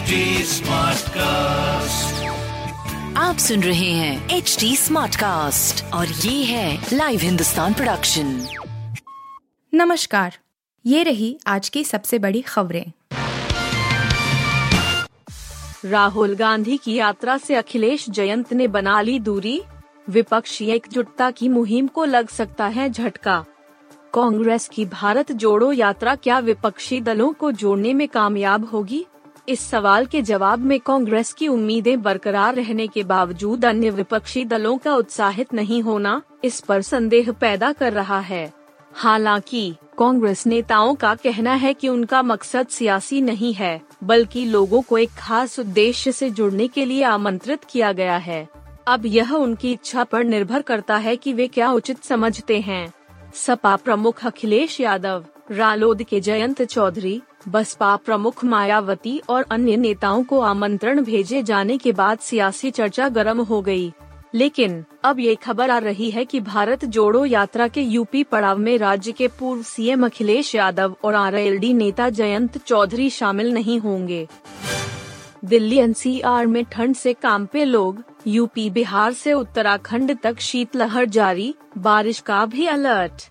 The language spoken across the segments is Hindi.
HD Smartcast. आप सुन रहे हैं एच डी स्मार्ट कास्ट और ये है लाइव हिंदुस्तान प्रोडक्शन नमस्कार ये रही आज की सबसे बड़ी खबरें। राहुल गांधी की यात्रा से अखिलेश जयंत ने बना ली दूरी। विपक्षी एकजुटता की मुहिम को लग सकता है झटका। कांग्रेस की भारत जोड़ो यात्रा क्या विपक्षी दलों को जोड़ने में कामयाब होगी? इस सवाल के जवाब में कांग्रेस की उम्मीदें बरकरार रहने के बावजूद अन्य विपक्षी दलों का उत्साहित नहीं होना इस पर संदेह पैदा कर रहा है। हालाँकि, कांग्रेस नेताओं का कहना है कि उनका मकसद सियासी नहीं है, बल्कि लोगों को एक खास उद्देश्य से जुड़ने के लिए आमंत्रित किया गया है। अब यह उनकी इच्छा पर निर्भर करता है कि वे क्या उचित समझते हैं। सपा प्रमुख अखिलेश यादव रालोद के जयंत चौधरी, बसपा प्रमुख मायावती और अन्य नेताओं को आमंत्रण भेजे जाने के बाद सियासी चर्चा गर्म हो गई। लेकिन, अब ये खबर आ रही है कि भारत जोड़ो यात्रा के यूपी पड़ाव में राज्य के पूर्व सीएम अखिलेश यादव और आरएलडी नेता जयंत चौधरी शामिल नहीं होंगे दिल्ली एनसीआर में ठंड से कांपे लोग, यूपी बिहार से उत्तराखंड तक शीतलहर जारी, बारिश का भी अलर्ट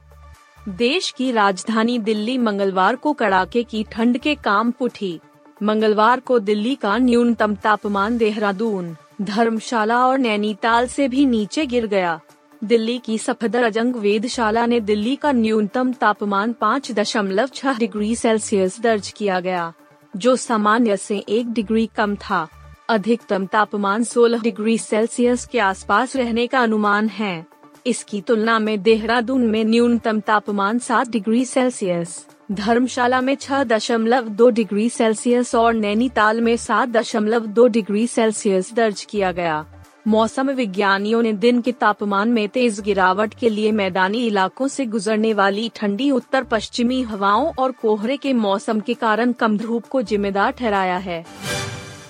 देश की राजधानी दिल्ली मंगलवार को कड़ाके की ठंड के काम उठी मंगलवार को दिल्ली का न्यूनतम तापमान देहरादून, धर्मशाला और नैनीताल से भी नीचे गिर गया। दिल्ली की सफदरजंग वेदशाला ने दिल्ली का न्यूनतम तापमान पाँच दशमलव छह डिग्री सेल्सियस दर्ज किया गया, जो सामान्य से एक डिग्री कम था। अधिकतम तापमान 16 डिग्री सेल्सियस के आसपास रहने का अनुमान है। इसकी तुलना में देहरादून में न्यूनतम तापमान 7 डिग्री सेल्सियस, धर्मशाला में छह दशमलव दो डिग्री सेल्सियस और नैनीताल में सात दशमलव दो डिग्री सेल्सियस दर्ज किया गया। मौसम विज्ञानियों ने दिन के तापमान में तेज गिरावट के लिए मैदानी इलाकों से गुजरने वाली ठंडी उत्तर पश्चिमी हवाओं और कोहरे के मौसम के कारण कम धूप को जिम्मेदार ठहराया है।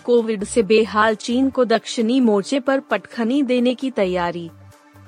कोविड से बेहाल चीन को दक्षिणी मोर्चे पर पटखनी देने की तैयारी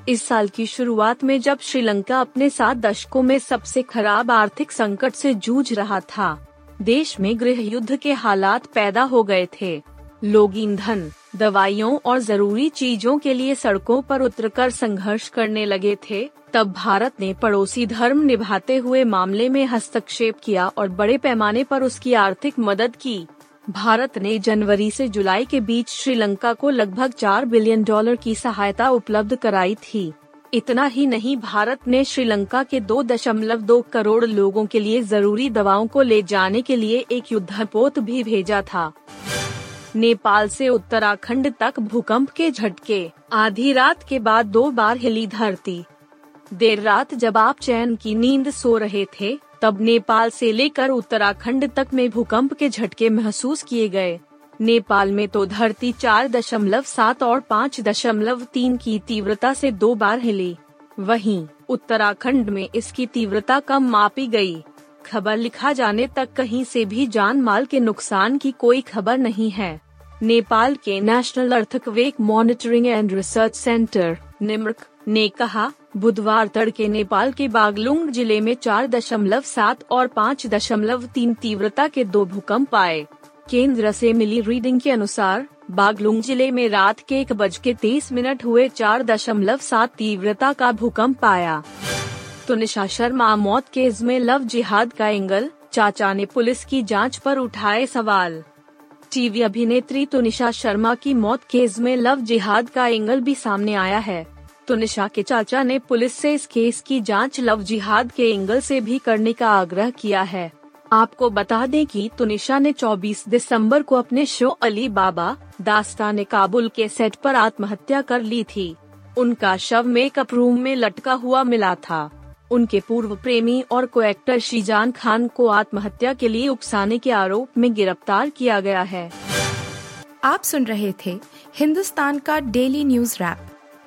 इस साल की शुरुआत में जब श्रीलंका अपने सात दशकों में सबसे खराब आर्थिक संकट से जूझ रहा था, देश में गृह युद्ध के हालात पैदा हो गए थे। लोग ईंधन, दवाइयों और ज़रूरी चीज़ों के लिए सड़कों पर उतरकर संघर्ष करने लगे थे, तब भारत ने पड़ोसी धर्म निभाते हुए मामले में हस्तक्षेप किया और बड़े पैमाने पर उसकी आर्थिक मदद की। भारत ने जनवरी से जुलाई के बीच श्रीलंका को लगभग चार बिलियन डॉलर की सहायता उपलब्ध कराई थी। इतना ही नहीं, भारत ने श्रीलंका के दो दशमलव दो करोड़ लोगों के लिए ज़रूरी दवाओं को ले जाने के लिए एक युद्धपोत भी भेजा था। नेपाल से उत्तराखंड तक भूकंप के झटके। आधी रात के बाद दो बार हिली धरती। देर रात जब आप चैन की नींद सो रहे थे तब नेपाल से लेकर उत्तराखंड तक में भूकंप के झटके महसूस किए गए। नेपाल में तो धरती चार दशमलव सात और पाँच दशमलव तीन की तीव्रता से दो बार हिली। वहीं, उत्तराखंड में इसकी तीव्रता कम मापी गई। खबर लिखा जाने तक कहीं से भी जान माल के नुकसान की कोई खबर नहीं है। नेपाल के national earthquake monitoring and research centre, निम्रक। ने कहा, बुधवार तड़के नेपाल के बागलुंग ज़िले में चार दशमलव सात और पाँच दशमलव तीन तीव्रता के दो भूकंप आए। केंद्र से मिली रीडिंग के अनुसार, बागलुंग ज़िले में रात के एक बज के तीस मिनट हुए चार दशमलव सात तीव्रता का भूकंप आया। तो निशा शर्मा मौत केस में लव जिहाद का एंगल, चाचा ने पुलिस की जाँच पर उठाए सवाल। टीवी अभिनेत्री तुनिशा शर्मा की मौत केस में लव जिहाद का एंगल भी सामने आया है। तुनिशा के चाचा ने पुलिस से इस केस की जाँच लव जिहाद के एंगल से भी करने का आग्रह किया है। आपको बता दें कि तुनिशा ने 24 दिसंबर को अपने शो अली बाबा दास्तान काबुल के सेट पर आत्महत्या कर ली थी। उनका शव मेकअप रूम में लटका हुआ मिला था। उनके पूर्व प्रेमी और को एक्टर शीजान खान को आत्महत्या के लिए उकसाने के आरोप में गिरफ़्तार किया गया है। आप सुन रहे थे हिंदुस्तान का डेली न्यूज़ रैप।